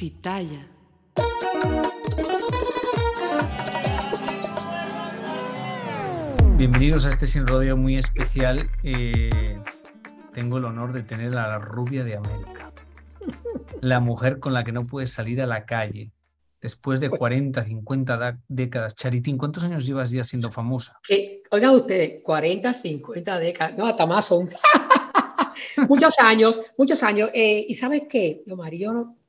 Pitaya. Bienvenidos a este sin rodeo muy especial. Eh, tengo el honor de tener a la rubia de América, la mujer con la que no puedes salir a la calle. Después de 40, 50 da- décadas, Charitín, ¿cuántos años llevas ya siendo famosa? Que, oigan ustedes, 40, 50 décadas, no, hasta más son. muchos años, muchos años. Eh, y sabes qué, yo, Mari, yo no.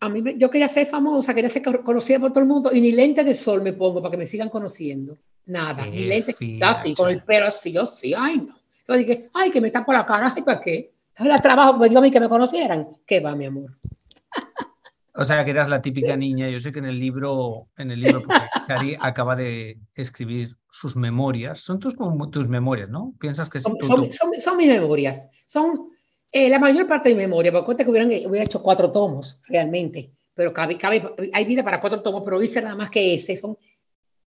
A mí, me- yo quería ser famosa, quería ser co- conocida por todo el mundo y ni lentes de sol me pongo para que me sigan conociendo. Nada, Qué ni lentes, fina, así, con el pelo así, yo sí, ay, no. Entonces dije, ay, que me tapo la cara, ay, ¿para qué? Ahora trabajo, me digo a mí que me conocieran. ¿Qué va, mi amor? O sea, que eras la típica niña. Yo sé que en el libro, en el libro, porque Chari acaba de escribir sus memorias. Son tus, tus memorias, ¿no? ¿Piensas que sí? Son, Tú- son- tú- son- son mis memorias. Son eh, la mayor parte de mi memoria. Porque cuenta que hubieran, hubiera hecho cuatro tomos, realmente. Pero cabe, cabe- hay vida para cuatro tomos, pero hice nada más que ese. Son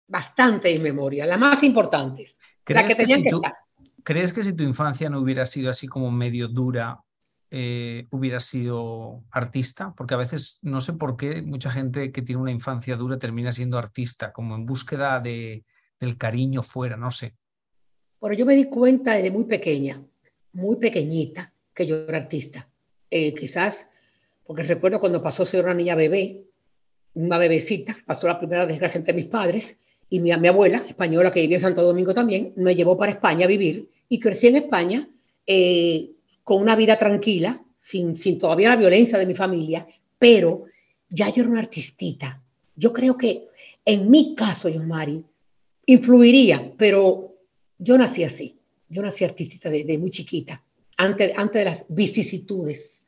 bastante de memoria, las más importantes. Las ¿Crees que que tenían si que tú- estar. ¿Crees que si tu infancia no hubiera sido así como medio dura, eh, hubieras sido artista? Porque a veces no sé por qué mucha gente que tiene una infancia dura termina siendo artista, como en búsqueda de, del cariño fuera, no sé. Pero yo me di cuenta desde muy pequeña, muy pequeñita, que yo era artista. Eh, quizás, porque recuerdo cuando pasó ser una niña bebé, una bebecita, pasó la primera desgracia entre mis padres, y mi, abuela, española, que vivía en Santo Domingo también, me llevó para España a vivir, y crecí en España eh, con una vida tranquila, sin, sin todavía la violencia de mi familia, pero ya yo era una artistita. Yo creo que en mi caso, Yomari, influiría, pero yo nací así. Yo nací artista de, de muy chiquita, antes, antes de las vicisitudes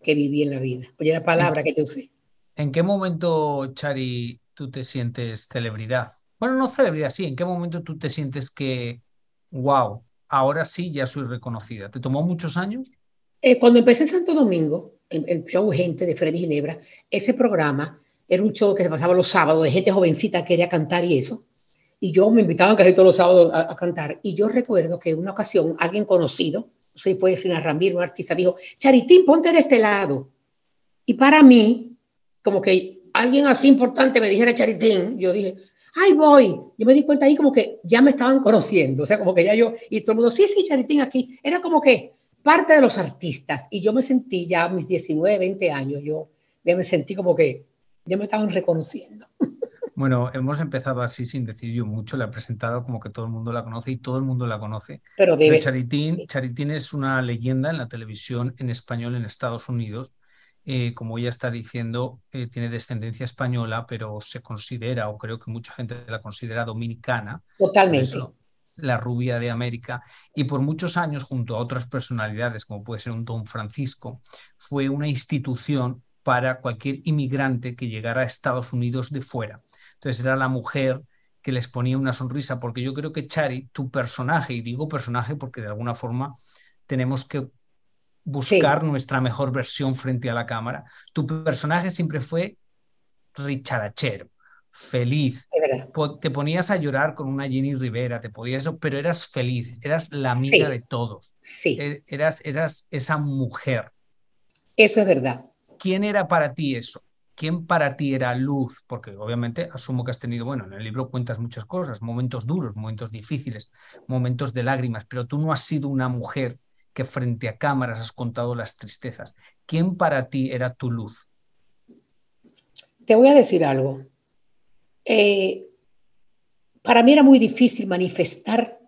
que viví en la vida. Oye, la palabra que te usé. ¿En qué momento, Chari, tú te sientes celebridad? Bueno, no celebridad, sí. ¿En qué momento tú te sientes que, wow, ahora sí ya soy reconocida? ¿Te tomó muchos años? Eh, cuando empecé en Santo Domingo, en el show Gente de Freddy Ginebra, ese programa era un show que se pasaba los sábados de gente jovencita que quería cantar y eso. Y yo me invitaban casi todos los sábados a, a cantar. Y yo recuerdo que en una ocasión alguien conocido, fue Rina Ramiro, un artista, dijo, Charitín, ponte de este lado. Y para mí, como que alguien así importante me dijera Charitín, yo dije, ay, voy. Yo me di cuenta ahí como que ya me estaban conociendo, o sea, como que ya yo, y todo el mundo, sí, sí, Charitín aquí. Era como que parte de los artistas. Y yo me sentí ya a mis 19, 20 años, yo ya me sentí como que ya me estaban reconociendo. Bueno, hemos empezado así sin decir yo mucho, la he presentado como que todo el mundo la conoce y todo el mundo la conoce. Pero Charitín, Charitín es una leyenda en la televisión en español en Estados Unidos. Eh, como ella está diciendo, eh, tiene descendencia española, pero se considera, o creo que mucha gente la considera dominicana, totalmente. eso la rubia de América. Y por muchos años, junto a otras personalidades, como puede ser un Don Francisco, fue una institución para cualquier inmigrante que llegara a Estados Unidos de fuera. Entonces era la mujer que les ponía una sonrisa, porque yo creo que Chari, tu personaje, y digo personaje porque de alguna forma tenemos que buscar nuestra mejor versión frente a la cámara, tu personaje siempre fue richarachero, feliz, te ponías a llorar con una Jenny Rivera, te podías eso, pero eras feliz, eras la amiga Sí. de todos, Sí, e- eras, eras esa mujer. eso es verdad. ¿Quién era para ti eso? ¿Quién para ti era luz? Porque obviamente asumo que has tenido, bueno, en el libro cuentas muchas cosas, momentos duros, momentos difíciles, momentos de lágrimas, pero tú no has sido una mujer que frente a cámaras has contado las tristezas. ¿Quién para ti era tu luz? Te voy a decir algo. Eh, para mí era muy difícil manifestar,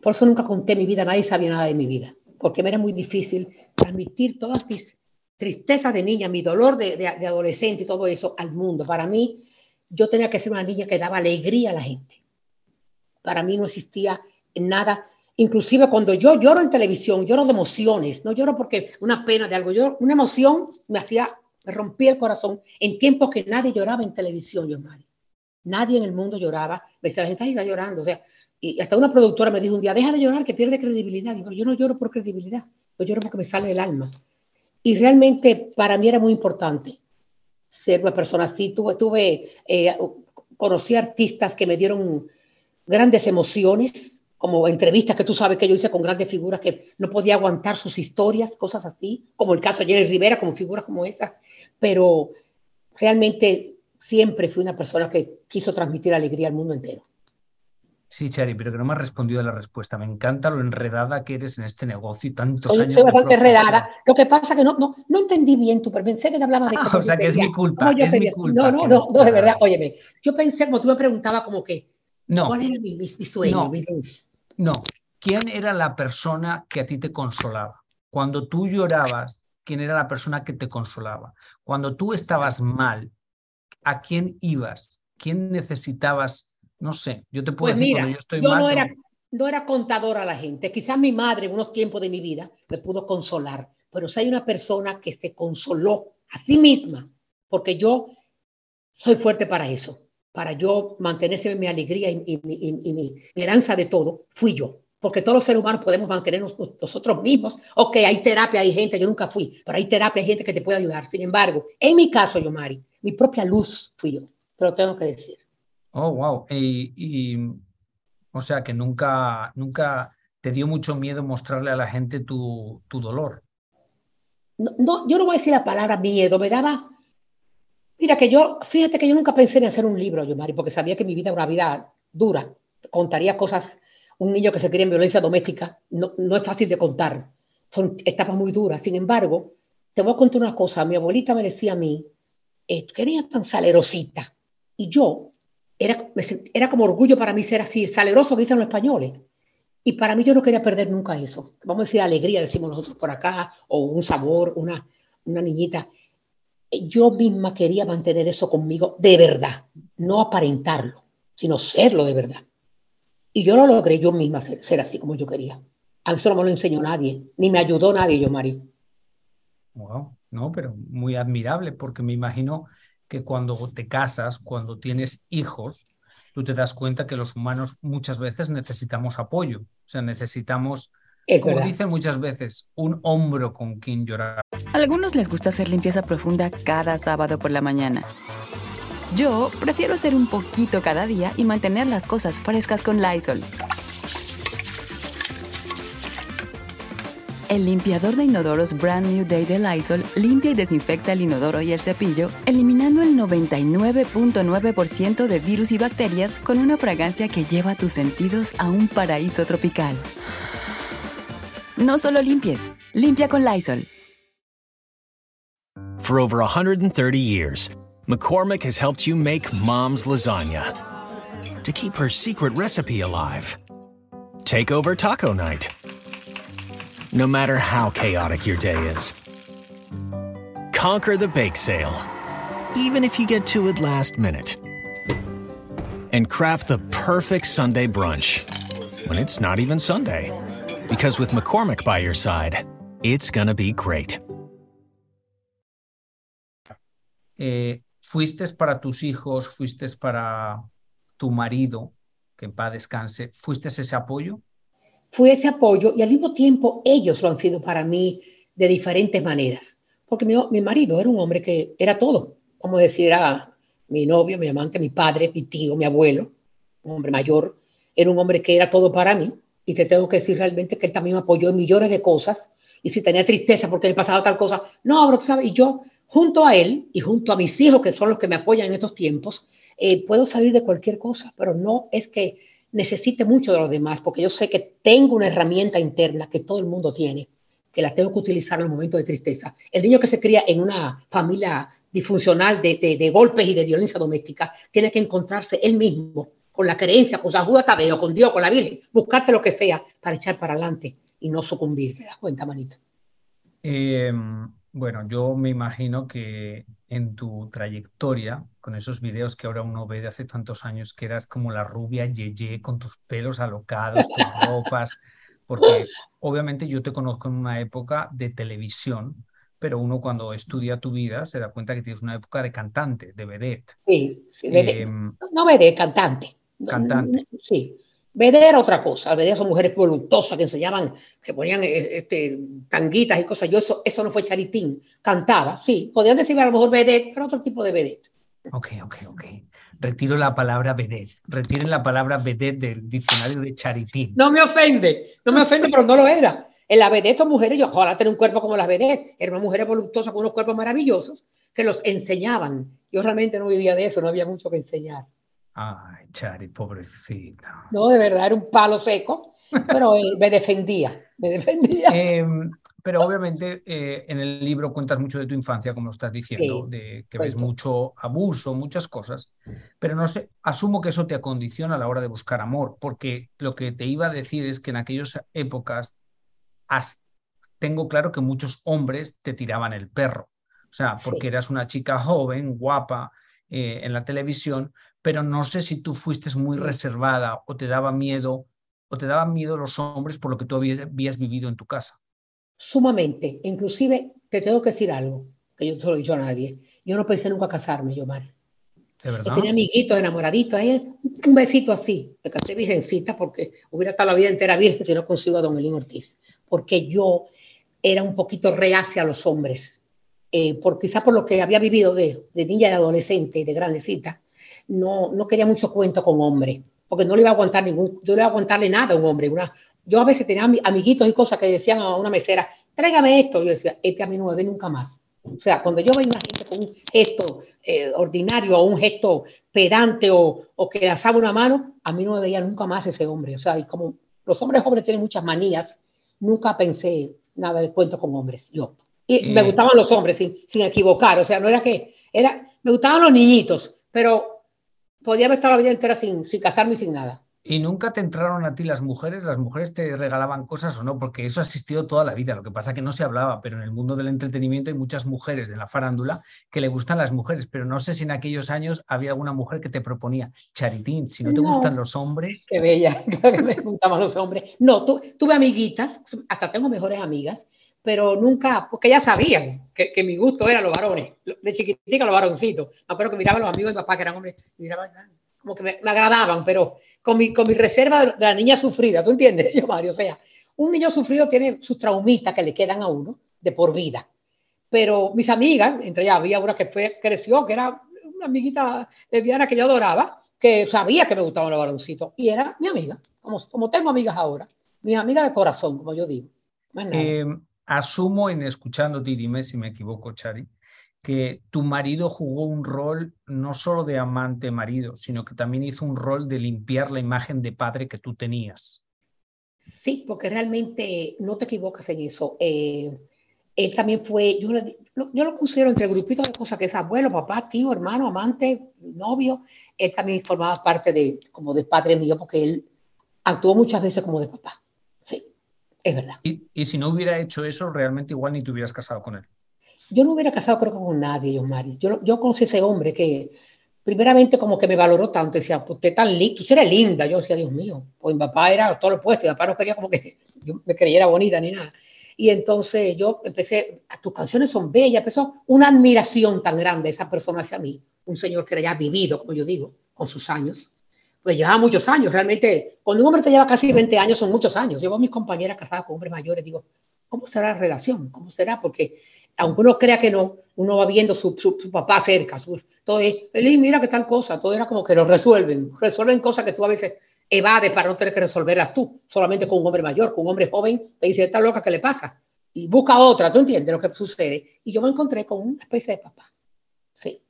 por eso nunca conté mi vida, nadie sabía nada de mi vida, porque me era muy difícil transmitir todas mis tristezas de niña, mi dolor de, adolescente y todo eso al mundo. Para mí, yo tenía que ser una niña que daba alegría a la gente. Para mí no existía nada Inclusive cuando yo lloro en televisión, lloro de emociones, no lloro porque una pena de algo, yo una emoción me hacía, me rompía el corazón en tiempos que nadie lloraba en televisión, yo Nadie en el mundo lloraba, la gente está llorando, o sea, y hasta una productora me dijo un día, deja de llorar, que pierde credibilidad. Digo, yo no lloro por credibilidad, yo lloro porque me sale del alma. Y realmente para mí era muy importante ser una persona así. Tuve, tuve eh, conocí artistas que me dieron grandes emociones, como entrevistas que tú sabes que yo hice con grandes figuras que no podía aguantar sus historias, cosas así, como el caso de Jenny Rivera, como figuras como esa, pero realmente siempre fui una persona que quiso transmitir alegría al mundo entero. Sí, Chari, pero que no me has respondido a la respuesta. Me encanta lo enredada que eres en este negocio y tantos soy, años. Soy bastante enredada. Lo que pasa es que no, no, no entendí bien tu, pero pensé que te hablaba de. Ah, o sea, que es mi culpa. No, es mi culpa no, no, no, de verdad, óyeme. Yo pensé, como tú me preguntabas, como que. No. ¿Cuál era mi, mi, sueño, no. mi luz? No, ¿quién era la persona que a ti te consolaba? Cuando tú llorabas, ¿quién era la persona que te consolaba? Cuando tú estabas mal, ¿a quién ibas? ¿Quién necesitabas? No sé, yo te puedo pues decir mira, cuando yo estoy yo mal. No era, no era contadora a la gente. Quizás mi madre en unos tiempos de mi vida me pudo consolar, pero si hay una persona que se consoló a sí misma, porque yo soy fuerte para eso para yo mantenerse en mi alegría y, mi esperanza de todo, fui yo. Porque todos los seres humanos podemos mantenernos nosotros mismos. Ok, hay terapia, hay gente, yo nunca fui, pero hay terapia, hay gente que te puede ayudar. Sin embargo, en mi caso, yo, Mari, mi propia luz fui yo. Te lo tengo que decir. Oh, wow. Y, o sea que nunca, nunca te dio mucho miedo mostrarle a la gente tu, tu dolor. No, no, yo no voy a decir la palabra miedo, me daba Mira, que yo, fíjate que yo nunca pensé en hacer un libro, yo, Mari, porque sabía que mi vida era una vida dura. Contaría cosas, un niño que se cría en violencia doméstica, no, no es fácil de contar. Son etapas muy duras. Sin embargo, te voy a contar una cosa. Mi abuelita me decía a mí, eh, que eres tan salerosita. Y yo, era, era como orgullo para mí ser así, saleroso que dicen los españoles. Y para mí yo no quería perder nunca eso. Vamos a decir alegría, decimos nosotros por acá, o un sabor, una, una niñita yo misma quería mantener eso conmigo de verdad, no aparentarlo, sino serlo de verdad. Y yo lo logré yo misma ser, así como yo quería. A eso no me lo enseñó nadie, ni me ayudó nadie, yo, Mari. Wow, no, pero muy admirable, porque me imagino que cuando te casas, cuando tienes hijos, tú te das cuenta que los humanos muchas veces necesitamos apoyo, o sea, necesitamos es Como verdad. dicen muchas veces, un hombro con quien llorar. A algunos les gusta hacer limpieza profunda cada sábado por la mañana. Yo prefiero hacer un poquito cada día y mantener las cosas frescas con Lysol. El limpiador de inodoros Brand New Day de Lysol limpia y desinfecta el inodoro y el cepillo, eliminando el 99.9% de virus y bacterias con una fragancia que lleva tus sentidos a un paraíso tropical. No solo limpies, limpia con Lysol. For over 130 years, McCormick has helped you make mom's lasagna to keep her secret recipe alive. Take over taco night. No matter how chaotic your day is, conquer the bake sale, even if you get to it last minute. And craft the perfect Sunday brunch when it's not even Sunday. Because with McCormick by your side, it's gonna be great. Eh, ¿Fuiste para tus hijos, fuiste para tu marido, que en paz descanse, fuiste ese apoyo? Fui ese apoyo y al mismo tiempo ellos lo han sido para mí de diferentes maneras. Porque mi, mi marido era un hombre que era todo, como decir, era mi novio, mi amante, mi padre, mi tío, mi abuelo, un hombre mayor, era un hombre que era todo para mí y te tengo que decir realmente que él también me apoyó en millones de cosas. Y si tenía tristeza porque me pasaba tal cosa, no, bro, ¿sabes? Y yo, junto a él y junto a mis hijos, que son los que me apoyan en estos tiempos, eh, puedo salir de cualquier cosa, pero no es que necesite mucho de los demás, porque yo sé que tengo una herramienta interna que todo el mundo tiene, que la tengo que utilizar en los momentos de tristeza. El niño que se cría en una familia disfuncional de, de, golpes y de violencia doméstica tiene que encontrarse él mismo con la creencia, con su ayuda Tabeo, con Dios, con la Virgen, buscarte lo que sea para echar para adelante y no sucumbir. ¿Te das cuenta, manita? Em, bueno, yo me imagino que en tu trayectoria, con esos videos que ahora uno ve de hace tantos años, que eras como la rubia Yeye con tus pelos alocados, tus ropas, porque obviamente yo te conozco en una época de televisión, pero uno cuando estudia tu vida se da cuenta que tienes una época de cantante, de vedette. Sí, sí em, no vedette, cantante. Cantante. Sí. Vedette era otra cosa. Vedette son mujeres voluptuosas que enseñaban, que ponían eh, este, tanguitas y cosas. Yo eso, eso no fue charitín. Cantaba, sí. Podían decirme a lo mejor vedette, pero otro tipo de vedette. Ok, ok, ok. Retiro la palabra vedette. Retiren la palabra vedette del diccionario de charitín. No me ofende, no me ofende, pero no lo era. En la vedette son mujeres, yo ojalá tener un cuerpo como las vedette. Eran mujeres voluptuosas con unos cuerpos maravillosos que los enseñaban. Yo realmente no vivía de eso, no había mucho que enseñar. Ay, Chari, pobrecita. No, de verdad, era un palo seco, pero eh, me defendía, me defendía. Em, pero obviamente eh, en el libro cuentas mucho de tu infancia, como estás diciendo, de que ves mucho abuso, muchas cosas, pero no sé, asumo que eso te acondiciona a la hora de buscar amor, porque lo que te iba a decir es que en aquellas épocas tengo claro que muchos hombres te tiraban el perro, o sea, porque eras una chica joven, guapa, eh, en la televisión, pero no sé si tú fuiste muy reservada o te daba miedo o te daban miedo los hombres por lo que tú habías, vivido en tu casa. Sumamente. Inclusive te tengo que decir algo que yo no se lo he dicho a nadie. Yo no pensé nunca casarme, yo, Mario. ¿De verdad? Yo tenía amiguitos, enamoraditos, ahí un besito así. Me casé virgencita porque hubiera estado la vida entera virgen si no consigo a Don Elín Ortiz. Porque yo era un poquito reacia a los hombres. Eh, por, quizá por lo que había vivido de, de niña, de adolescente, de grandecita no, no quería mucho cuento con hombres, porque no le iba a aguantar ningún, yo no le iba a aguantarle nada a un hombre. Una, yo a veces tenía amiguitos y cosas que decían a una mesera, tráigame esto. Yo decía, este a mí no me ve nunca más. O sea, cuando yo veo una gente con un gesto eh, ordinario o un gesto pedante o, o que asaba una mano, a mí no me veía nunca más ese hombre. O sea, y como los hombres jóvenes tienen muchas manías, nunca pensé nada de cuento con hombres, yo. Y me gustaban los hombres sin, sin equivocar, o sea, no era que, era, me gustaban los niñitos, pero podía haber estado la vida entera sin, sin casarme y sin nada. ¿Y nunca te entraron a ti las mujeres? ¿Las mujeres te regalaban cosas o no? Porque eso ha existido toda la vida. Lo que pasa es que no se hablaba, pero en el mundo del entretenimiento hay muchas mujeres de la farándula que le gustan las mujeres, pero no sé si en aquellos años había alguna mujer que te proponía, Charitín, si no te gustan los hombres. Qué bella, claro que me gustaban los hombres. No, tuve amiguitas, hasta tengo mejores amigas, pero nunca, porque ya sabían que, que, mi gusto era los varones, de chiquitica los varoncitos. Me acuerdo que miraban los amigos de papá, que eran hombres, miraban, como que me, agradaban, pero con mi, con mi reserva de, la niña sufrida, ¿tú entiendes, yo, Mario? O sea, un niño sufrido tiene sus traumistas que le quedan a uno de por vida. Pero mis amigas, entre ellas había una que fue, creció, que era una amiguita lesbiana que yo adoraba, que sabía que me gustaban los varoncitos, y era mi amiga, como, como tengo amigas ahora, mi amiga de corazón, como yo digo. Eh, asumo en escuchándote, y dime si me equivoco, Chari, que tu marido jugó un rol no solo de amante marido, sino que también hizo un rol de limpiar la imagen de padre que tú tenías. Sí, porque realmente no te equivocas en eso. Eh, él también fue, yo, yo lo considero entre grupitos de cosas que es abuelo, papá, tío, hermano, amante, novio. Él también formaba parte de, como de padre mío, porque él actuó muchas veces como de papá. Es verdad. Y, si no hubiera hecho eso, realmente igual ni te hubieras casado con él. Yo no hubiera casado creo con nadie, yo, Mari. Yo, yo conocí ese hombre que primeramente como que me valoró tanto, decía, pues usted tan tú eres linda. Yo decía, Dios mío, pues mi papá era todo lo opuesto, mi papá no quería como que yo me creyera bonita ni nada. Y entonces yo empecé, tus canciones son bellas, empezó una admiración tan grande esa persona hacia mí, un señor que era ya vivido, como yo digo, con sus años, pues llevaba muchos años, realmente, cuando un hombre te lleva casi 20 años, son muchos años. Llevo a mis compañeras casadas con hombres mayores, digo, ¿cómo será la relación? ¿Cómo será? Porque aunque uno crea que no, uno va viendo su, su, papá cerca, su, todo es, mira qué tal cosa, todo era como que lo resuelven, resuelven cosas que tú a veces evades para no tener que resolverlas tú, solamente con un hombre mayor, con un hombre joven, te dice, esta loca, ¿qué le pasa? Y busca otra, ¿tú entiendes lo que sucede? Y yo me encontré con una especie de papá, sí.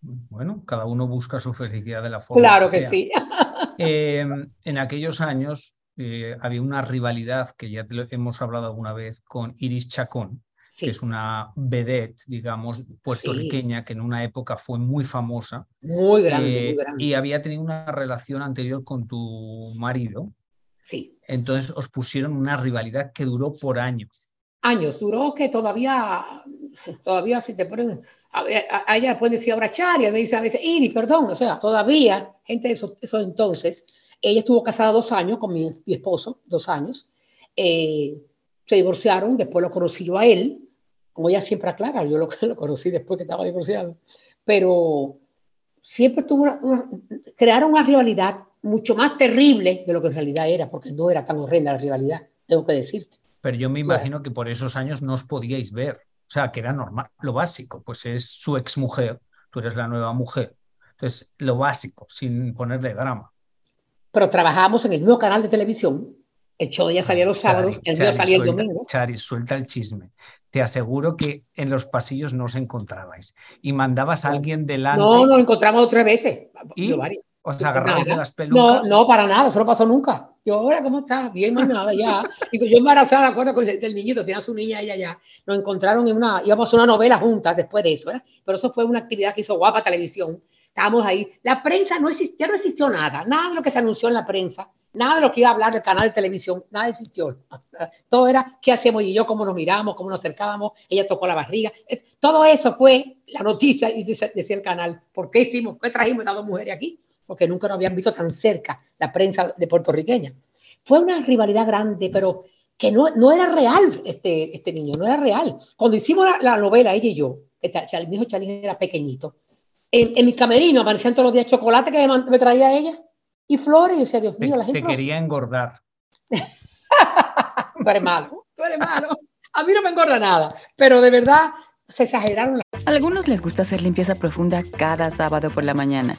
Bueno, cada uno busca su felicidad de la forma. Claro que, sí. Em, en aquellos años, eh, había una rivalidad que ya te lo hemos hablado alguna vez con Iris Chacón, que es una vedette, digamos, puertorriqueña, que en una época fue muy famosa. Muy grande, muy eh, grande. Y había tenido una relación anterior con tu marido. Sí. Entonces os pusieron una rivalidad que duró por años. Años, duró que todavía, todavía si te ponen, a, ella puede decir ahora Chari, me dice a veces, Iris, perdón, o sea, todavía, gente de eso, eso entonces, ella estuvo casada dos años con mi, esposo, dos años. Eh, se divorciaron, después lo conocí yo a él, como ella siempre aclara, yo lo, conocí después que estaba divorciado. Pero siempre tuvo una, crearon una rivalidad mucho más terrible de lo que en realidad era, porque no era tan horrenda la rivalidad, tengo que decirte. Pero yo me imagino que por esos años no os podíais ver, o sea, que era normal, lo básico, pues es su exmujer, tú eres la nueva mujer. Entonces, lo básico, sin ponerle drama pero trabajábamos en el mismo canal de televisión. El show ya salía los sábados, el mío salía el domingo. Chari, suelta el chisme. Te aseguro que en los pasillos no os encontrabais. Y mandabas a alguien delante. No, nos encontramos otras veces. ¿Y? ¿Os agarrabas de las pelucas? No, no, para nada, eso no pasó nunca. Yo, ahora, ¿cómo estás? Bien, más nada, ya. Y yo embarazada, acuerdo con el, niñito, tenía su niña ella ya. Nos encontraron en una, íbamos a una novela juntas después de eso, ¿verdad? Pero eso fue una actividad que hizo Guapa Televisión Estábamos ahí. La prensa no existía, no existió nada, nada de lo que se anunció en la prensa, nada de lo que iba a hablar del canal de televisión, nada existió. Todo era qué hacemos y yo, cómo nos miramos, cómo nos acercábamos, ella tocó la barriga. Todo eso fue la noticia y decía el canal, ¿por qué hicimos, qué trajimos a dos mujeres aquí? Porque nunca nos habían visto tan cerca la prensa de puertorriqueña. Fue una rivalidad grande, pero que no, no era real este, este niño, no era real. Cuando hicimos la, novela, ella y yo, que mi hijo Chalín era pequeñito, en, mi camerino aparecían todos los días chocolate que me, traía ella y flores. Y yo decía, Dios mío, la gente. Te quería engordar. tú eres malo, tú eres malo. A mí no me engorda nada, pero de verdad se exageraron. A algunos les gusta hacer limpieza profunda cada sábado por la mañana.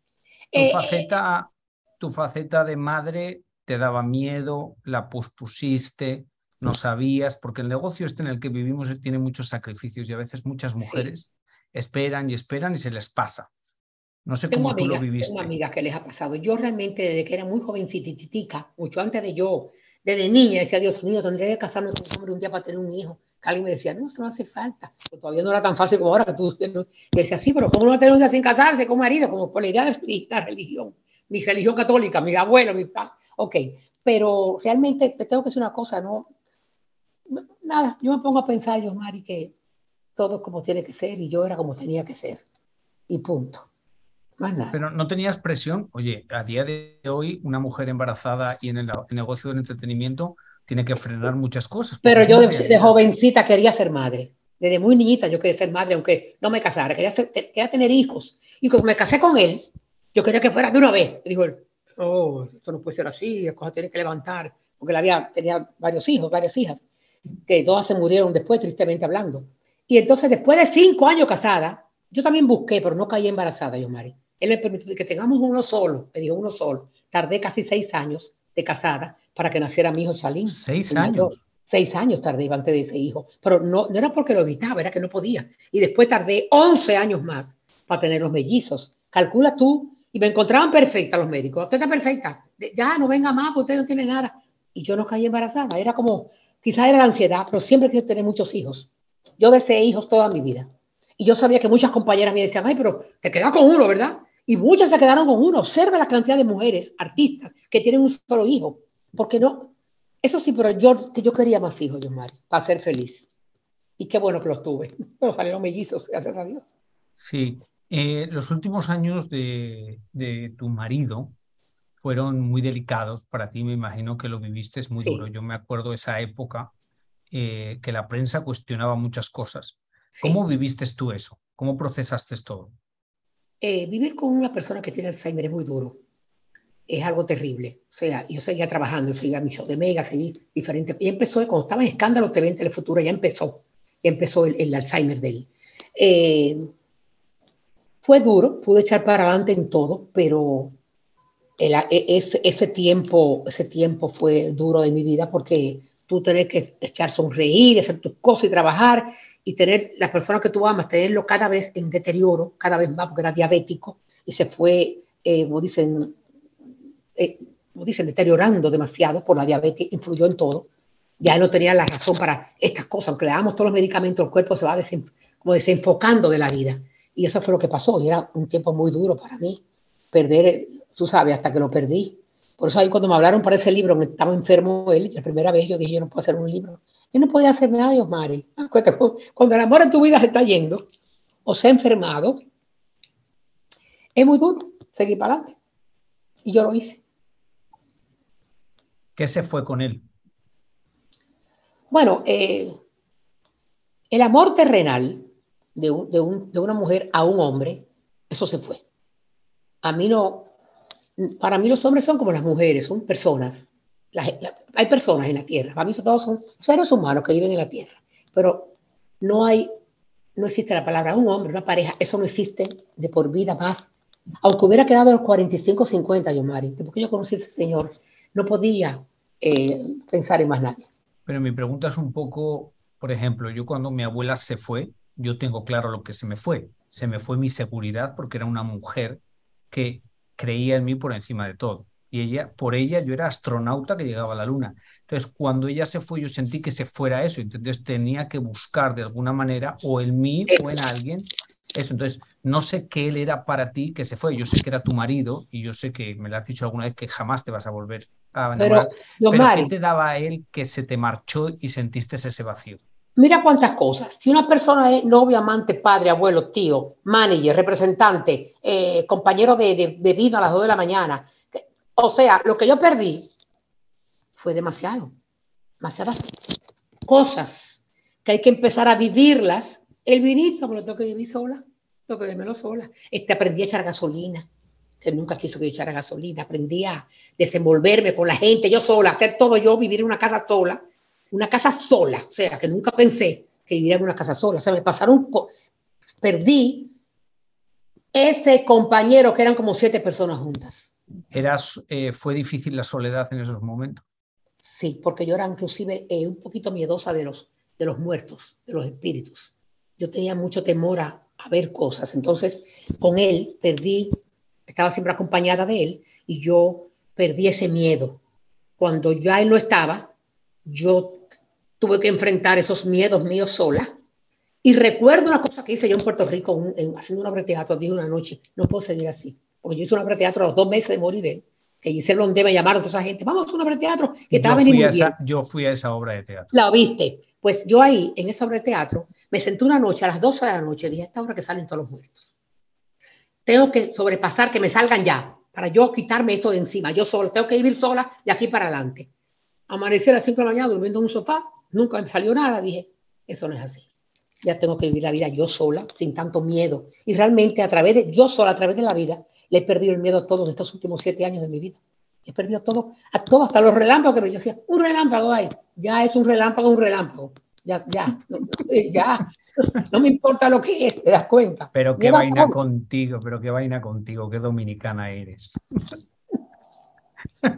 Tu eh, faceta, tu faceta de madre te daba miedo, la pospusiste, no sabías, porque el negocio este en el que vivimos tiene muchos sacrificios y a veces muchas mujeres esperan y esperan y se les pasa. No sé cómo tú lo viviste. Tengo amigas que les ha pasado. Yo realmente desde que era muy jovencita, mucho antes de yo, desde niña, decía, Dios mío, tendría que casarme con un hombre un día para tener un hijo. Alguien me decía, no, eso no hace falta. todavía no era tan fácil como ahora que tú. decía, sí, pero ¿cómo no tener un día sin casarse con marido? Como por la idea de la religión. Mi religión católica, mi abuelo, mi papá. Ok, pero realmente te tengo que decir una cosa, ¿no? nada, yo me pongo a pensar, yo, Mari, que todo es como tiene que ser y yo era como tenía que ser. Y punto. Pero no tenías presión. Oye, a día de hoy, una mujer embarazada y en el, negocio del entretenimiento tiene que frenar muchas cosas. Pero yo de, jovencita quería ser madre. Desde muy niñita yo quería ser madre, aunque no me casara. Quería, quería tener hijos. Y cuando me casé con él, yo quería que fuera de una vez. Digo, oh, esto no puede ser así, las cosas tienen que levantar. Porque él había, tenía varios hijos, varias hijas que todas se murieron después, tristemente hablando. Y entonces, después de cinco años casada, yo también busqué, pero no caí embarazada, yo, Mari. Él me permitió que tengamos uno solo, me dijo uno solo. Tardé casi seis años de casada para que naciera mi hijo Chalín. ¿Seis años? Seis años tardé antes de ese hijo, pero no, no era porque lo evitaba, era que no podía. Y después tardé once años más para tener los mellizos. Calcula tú, y me encontraban perfecta los médicos. Usted está perfecta, ya no venga más, porque usted no tiene nada. Y yo no caí embarazada, era como, Quizá era la ansiedad, pero siempre quise tener muchos hijos. Yo deseé hijos toda mi vida. Y yo sabía que muchas compañeras me decían, ay, pero te quedas con uno, ¿verdad? Y muchas se quedaron con uno. Observa la cantidad de mujeres, artistas, que tienen un solo hijo. Porque no, Eso sí, pero yo, yo quería más hijos, yo, Mari, para ser feliz. Y qué bueno que los tuve. Pero salieron mellizos, gracias a Dios. Sí. Eh, los últimos años de, de, tu marido fueron muy delicados para ti. Me imagino que lo viviste es muy duro. Yo me acuerdo de esa época eh, que la prensa cuestionaba muchas cosas. ¿Cómo viviste tú eso? ¿Cómo procesaste todo? Eh, vivir con una persona que tiene Alzheimer es muy duro. Es algo terrible. O sea, yo seguía trabajando, seguía mi show de Mega, seguí diferente. Y empezó, cuando estaba en Escándalo TV en Telefuturo, ya empezó, empezó el, Alzheimer de él. Eh, fue duro, pude echar para adelante en todo, pero e, ese, ese, tiempo, ese tiempo fue duro de mi vida porque tú tenés que echar sonreír, hacer tus cosas y trabajar y tener las personas que tú amas, tenerlo cada vez en deterioro, cada vez más, porque era diabético y se fue, eh, como, dicen, eh, como dicen, deteriorando demasiado por la diabetes, influyó en todo. Ya no tenía la razón para estas cosas, aunque le damos todos los medicamentos, el cuerpo se va como desenfocando de la vida. Y eso fue lo que pasó, y era un tiempo muy duro para mí, perder, tú sabes, hasta que lo perdí. Por eso ahí cuando me hablaron para ese libro, estaba enfermo él, la primera vez yo dije, yo no puedo hacer un libro. Yo no podía hacer nada, Dios Mari. Cuando el amor en tu vida se está yendo o se ha enfermado, es muy duro seguir para adelante. Y yo lo hice. ¿Qué se fue con él? Bueno, eh, el amor terrenal de, de, una mujer a un hombre, eso se fue. A mí no, para mí los hombres son como las mujeres, son personas. hay personas en la tierra, para mí todos son seres humanos que viven en la tierra, pero no hay, no existe la palabra un hombre, una pareja, eso no existe de por vida más. Aunque hubiera quedado en los 45, 50, yo, Mari, porque yo conocí a ese señor, no podía eh, pensar en más nadie. Pero mi pregunta es un poco, por ejemplo, yo cuando mi abuela se fue, yo tengo claro lo que se me fue. Se me fue mi seguridad porque era una mujer que creía en mí por encima de todo. Y ella, por ella, yo era astronauta que llegaba a la luna. Entonces, cuando ella se fue, yo sentí que se fuera eso. Entonces, tenía que buscar de alguna manera, o en mí o en alguien, eso. Entonces, no sé qué él era para ti que se fue. Yo sé que era tu marido y yo sé que me lo has dicho alguna vez que jamás te vas a volver a enamorar. Pero, Pero ¿qué te daba a él que se te marchó y sentiste ese vacío? Mira cuántas cosas. Si una persona es novio, amante, padre, abuelo, tío, manager, representante, eh, compañero de, de, vino a las 2 de la mañana, o sea, lo que yo perdí fue demasiado, demasiadas cosas que hay que empezar a vivirlas. El vinito me lo tengo que vivir sola, tengo que vivirlo sola. Este, aprendí a echar gasolina, que nunca quiso que yo echara gasolina. Aprendí a desenvolverme con la gente, yo sola, hacer todo yo, vivir en una casa sola una casa sola, o sea, que nunca pensé que viviera en una casa sola, o sea, me pasaron, perdí ese compañero que eran como siete personas juntas. Eras, eh, ¿Fue difícil la soledad en esos momentos? Sí, porque yo era inclusive eh, un poquito miedosa de los, de los muertos, de los espíritus. Yo tenía mucho temor a, a ver cosas, entonces con él perdí, estaba siempre acompañada de él y yo perdí ese miedo. Cuando ya él no estaba, yo tuve que enfrentar esos miedos míos sola. Y recuerdo una cosa que hice yo en Puerto Rico, haciendo una obra de teatro, dije una noche, no puedo seguir así. Porque yo hice una obra de teatro a los dos meses de morir él. Que hice donde me llamaron toda esa gente, vamos a hacer una obra de teatro, que estaba yo fui, yo fui a esa obra de teatro. La viste. Pues yo ahí, en esa obra de teatro, me senté una noche a las 12 de la noche, dije, esta obra que salen todos los muertos. Tengo que sobrepasar, que me salgan ya, para yo quitarme esto de encima. Yo solo, tengo que vivir sola de aquí para adelante. Amanecer a las 5 de la mañana durmiendo en un sofá, nunca me salió nada, dije, eso no es así. Ya tengo que vivir la vida yo sola, sin tanto miedo. Y realmente a través de, yo sola, a través de la vida, le he perdido el miedo a todos estos últimos siete años de mi vida. He perdido todo, a todo, hasta los relámpagos que me yo decía, un relámpago hay, ya es un relámpago, un relámpago. Ya, ya, ya. No me importa lo que es, te das cuenta. Pero qué vaina contigo, pero qué vaina contigo, qué dominicana eres. Ay,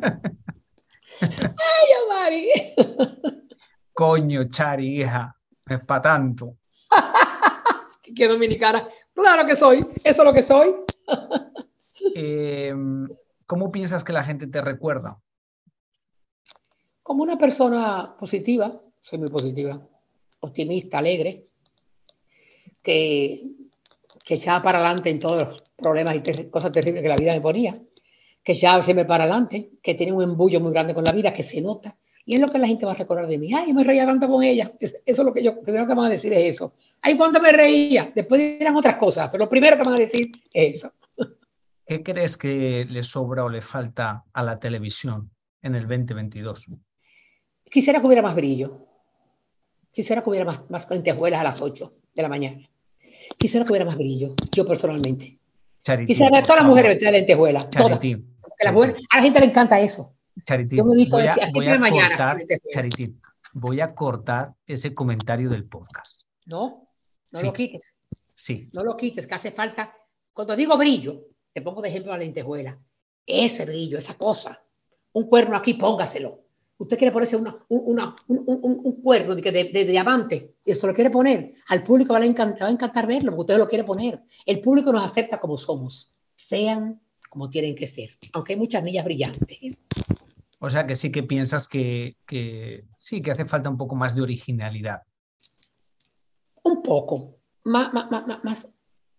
Mari. Coño, Chari, hija, es para tanto. Qué dominicana. Claro que soy, eso es lo que soy. Em, ¿Cómo piensas que la gente te recuerda? Como una persona positiva, soy muy positiva, optimista, alegre, que, que echaba para adelante en todos los problemas y cosas terribles que la vida me ponía, que echaba siempre para adelante, que tiene un embullo muy grande con la vida, que se nota, Y es lo que la gente va a recordar de mí. Ay, me reía tanto con ella. Eso es lo que yo, primero que van a decir es eso. Ay, cuánto me reía. Después dirán otras cosas, pero lo primero que van a decir es eso. ¿Qué crees que le sobra o le falta a la televisión en el 2022? Quisiera que hubiera más brillo. Quisiera que hubiera más, más lentejuelas a las 8 de la mañana. Quisiera que hubiera más brillo, yo personalmente. Charitín, Quisiera por todas las mujeres vestidas de lentejuelas. Todas. Porque las mujeres- a la gente le encanta eso. Charitín, Yo me voy a, así voy de a mañana, cortar. Charitín, voy a cortar ese comentario del podcast. No, no Sí. lo quites. Sí, No lo quites, que hace falta. Cuando digo brillo, te pongo de ejemplo la lentejuela. Ese brillo, esa cosa. Un cuerno aquí, póngaselo. Usted quiere ponerse una, un, una- un, un- un cuerno de, de, de diamante y eso lo quiere poner. Al público va a encantar, va a encantar verlo porque usted lo quiere poner. El público nos acepta como somos. Sean como tienen que ser. Aunque hay muchas niñas brillantes. o sea que sí que piensas que, que sí, que hace falta un poco más de originalidad. Un poco. Más, más, más, más-.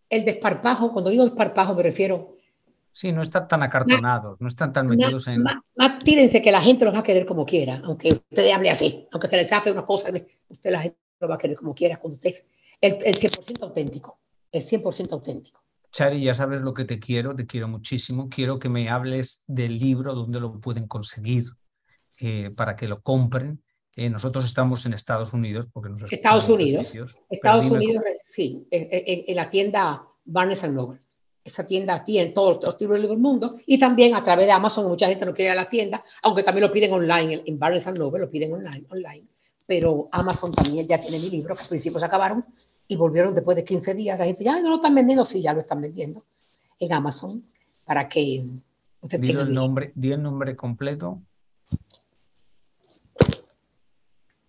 El desparpajo, cuando digo desparpajo me refiero Sí, no están tan acartonados, no están tan metidos en... más- más tírense que la gente los va a querer como quiera, aunque usted hable así, aunque se les hace una cosa, usted la gente lo va a querer como quiera, cuando usted es el, el 100% auténtico, el 100% auténtico. Chari, ya sabes lo que te quiero, te quiero muchísimo. Quiero que me hables del libro, dónde lo pueden conseguir, eh, para que lo compren. Eh, nosotros estamos en Estados Unidos, porque nos Estados Unidos. Estados Unidos, sí, en, en- en la tienda Barnes Noble. Esa tienda tiene todos los libros del mundo y también a través de Amazon, mucha gente no quiere ir a la tienda, aunque también lo piden online, en- en Barnes Noble lo piden online, online. Pero Amazon también ya tiene mi libro, que al principio se acabaron y volvieron después de 15 días. La gente ya no lo están vendiendo, sí, ya lo están vendiendo en Amazon para que usted Dilo tenga el nombre, di el nombre completo.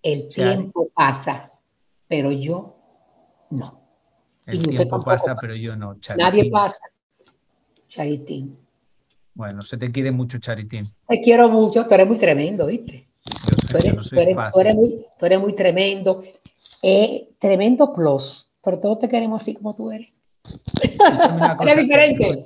El tiempo pasa, pero yo no. El Y tiempo pasa, pasa. pero yo no. Nadie Charitín. pasa. Charitín. Bueno, se te quiere mucho, Charitín. Te quiero mucho, tú eres muy tremendo, ¿viste? Yo sé Tú que eres, no tú soy eres- tú fácil. eres muy, tú eres muy tremendo. Eh, tremendo plus, pero todos te queremos así como tú eres. Cosa, diferente.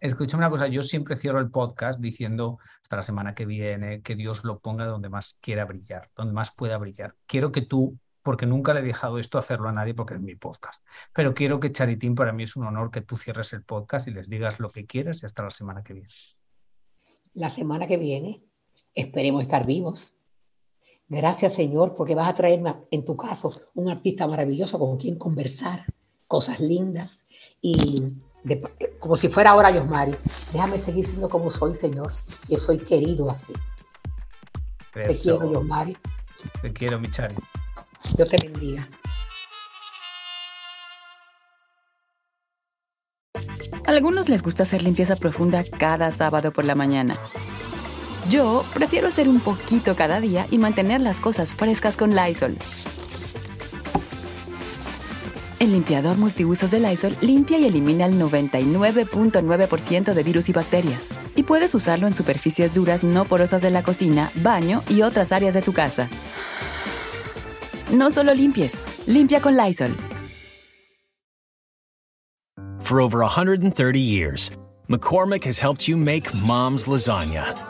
Escúchame una cosa, yo siempre cierro el podcast diciendo hasta la semana que viene, que Dios lo ponga donde más quiera brillar, donde más pueda brillar. Quiero que tú, porque nunca le he dejado esto hacerlo a nadie porque es mi podcast, pero quiero que Charitín, para mí es un honor que tú cierres el podcast y les digas lo que quieras y hasta la semana que viene. La semana que viene esperemos estar vivos. Gracias, Señor, porque vas a traerme, en tu caso, un artista maravilloso con quien conversar, cosas lindas y de- como si fuera ahora Yosmari. Déjame seguir siendo como soy, Señor. Yo soy querido así. Te quiero, Yosmari. te quiero, mi Chari. Dios te bendiga. A algunos les gusta hacer limpieza profunda cada sábado por la mañana. Yo prefiero hacer un poquito cada día y mantener las cosas frescas con Lysol. El limpiador multiusos de Lysol limpia y elimina el 99.9% de virus y bacterias. Y puedes usarlo en superficies duras no porosas de la cocina, baño y otras áreas de tu casa. No solo limpies, limpia con Lysol. For over 130 years, McCormick has helped you make mom's lasagna